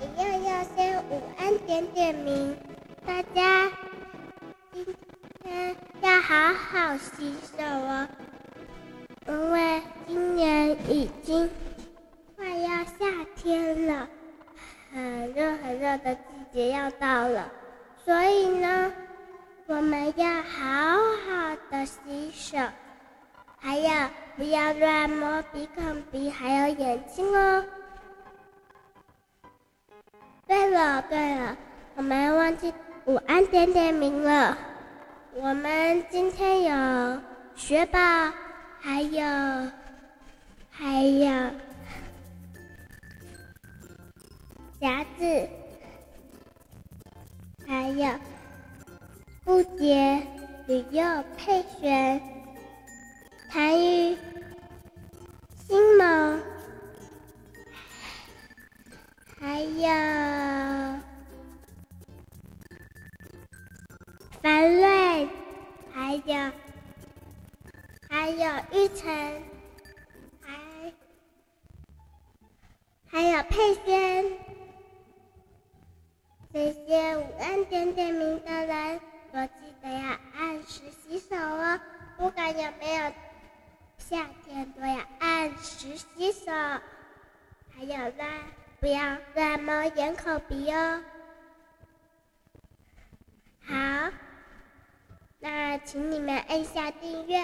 一样要先午安点点名，大家今天要好好洗手哦，因为今年已经快要夏天了，很热很热的季节要到了，所以呢，我们要好好的洗手，还要不要乱摸鼻孔、鼻还有眼睛哦。对了对了，我们忘记午安点点名了。我们今天有雪宝，还有还有夹子，还有布杰、吕佑、佩璇、谭宇、新梦。还有有还有玉成，还还有佩萱，这些午安点点名的人，都记得要按时洗手哦。不管有没有夏天，都要按时洗手。还有呢？不要乱摸眼、口、鼻哦。好，那请你们按下订阅，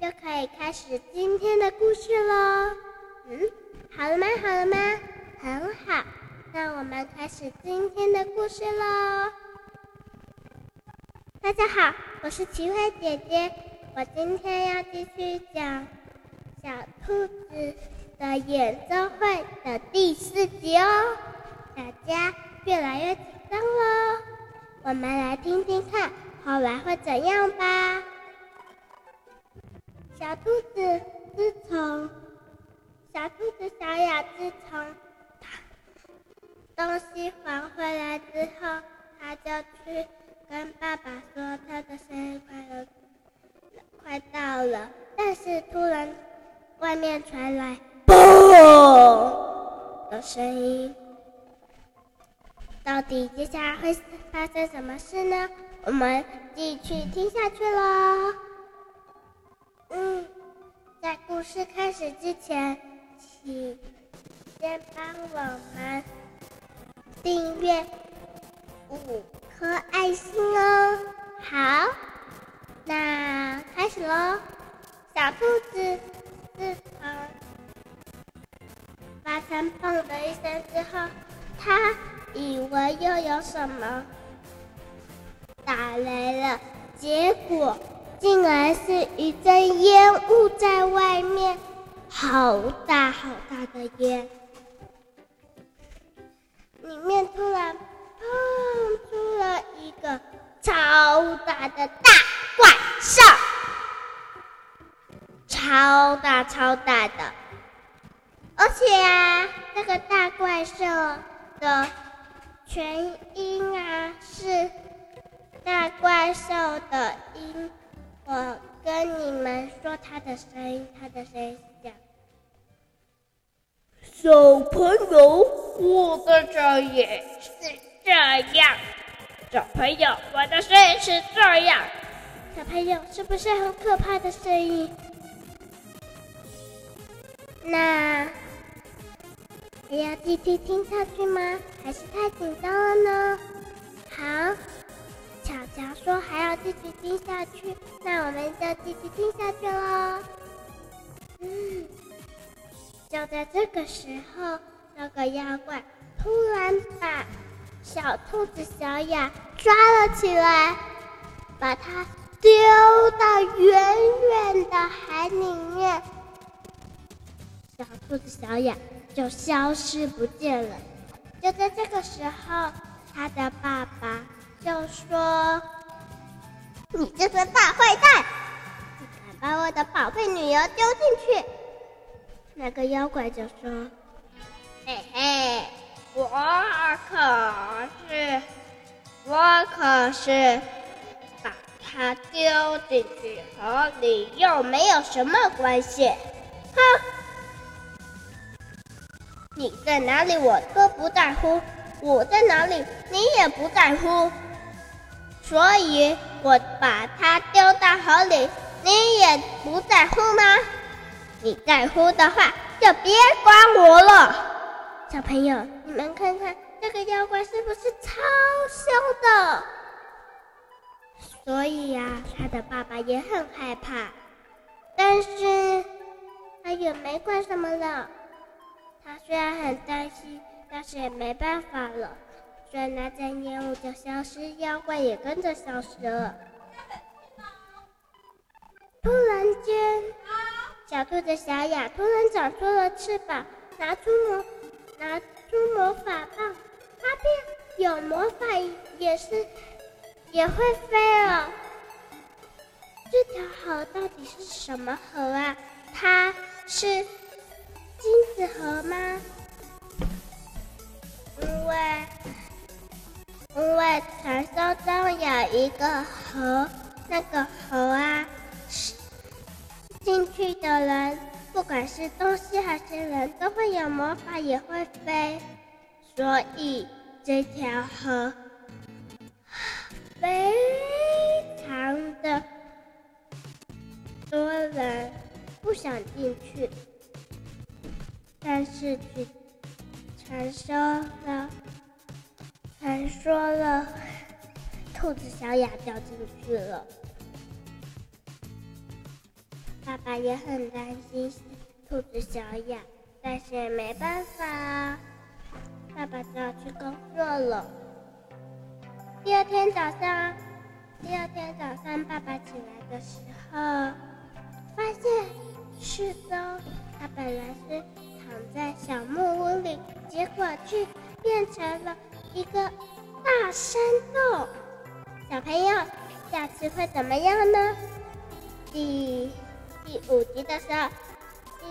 就可以开始今天的故事喽。嗯，好了吗？好了吗？很好，那我们开始今天的故事喽。大家好，我是齐慧姐姐，我今天要继续讲小兔子的演奏会的第四集哦，大家越来越紧张喽，我们来听听看后来会怎样吧。小兔子自从小兔子小雅自从东西还回来之后，他就去跟爸爸说他的生日快乐快到了，但是突然外面传来。嘣的声音，到底接下来会发生什么事呢？我们继续听下去喽。嗯，在故事开始之前，请先帮我们订阅五颗爱心哦。好，那开始喽。小兔子自从。发生“砰”的一声之后，他以为又有什么打雷了，结果竟然是一阵烟雾在外面，好大好大的烟，里面突然砰出了一个超大的大怪兽，超大超大的。而且啊，这个大怪兽的全音啊是大怪兽的音。我跟你们说它的声音，它的声音是这样。小朋友，我的声音是这样。小朋友，我的声音是这样。小朋友，是不是很可怕的声音？那。还要继续听下去吗？还是太紧张了呢？好，假如说还要继续听下去，那我们就继续听下去喽。嗯，就在这个时候，那个妖怪突然把小兔子小雅抓了起来，把它丢到远远的海里面。小兔子小雅。就消失不见了。就在这个时候，他的爸爸就说：“你这个大坏蛋，你敢把我的宝贝女儿丢进去？”那个妖怪就说：“嘿嘿，我可是，我可是把她丢进去，和你又没有什么关系。”哼。你在哪里？我都不在乎。我在哪里，你也不在乎，所以我把它丢到河里，你也不在乎吗？你在乎的话，就别管我了。小朋友，你们看看这个妖怪是不是超凶的？所以呀、啊，他的爸爸也很害怕，但是他也没管什么了。他虽然很担心。但是也没办法了，所以那阵烟雾就消失，妖怪也跟着消失了。突然间，小兔子小雅突然长出了翅膀，拿出魔拿出魔法棒，它变有魔法，也是也会飞了。这条河到底是什么河啊？它是金子河吗？在传说中有一个河，那个河啊，进去的人，不管是东西还是人，都会有魔法，也会飞。所以这条河非常的多人不想进去，但是去。传说了，说了，兔子小雅掉进去了。爸爸也很担心兔子小雅，但是也没办法，爸爸就要去工作了。第二天早上，第二天早上，爸爸起来的时候，发现四周，他本来是。躺在小木屋里，结果却变成了一个大山洞。小朋友，下次会怎么样呢？第第五集的时候，第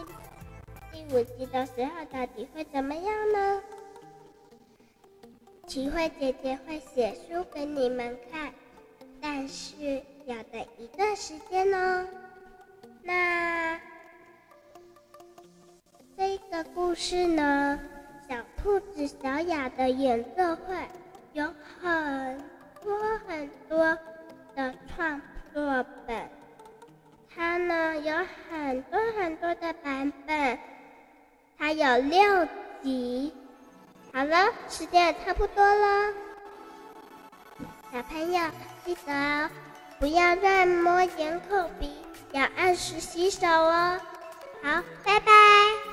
第五集的时候到底会怎么样呢？奇慧姐姐会写书给你们看，但是要等一段时间哦。那。这个故事呢，小兔子小雅的演奏会有很多很多的创作本，它呢有很多很多的版本，它有六集。好了，时间也差不多了，小朋友记得，不要乱摸眼口鼻，要按时洗手哦。好，拜拜。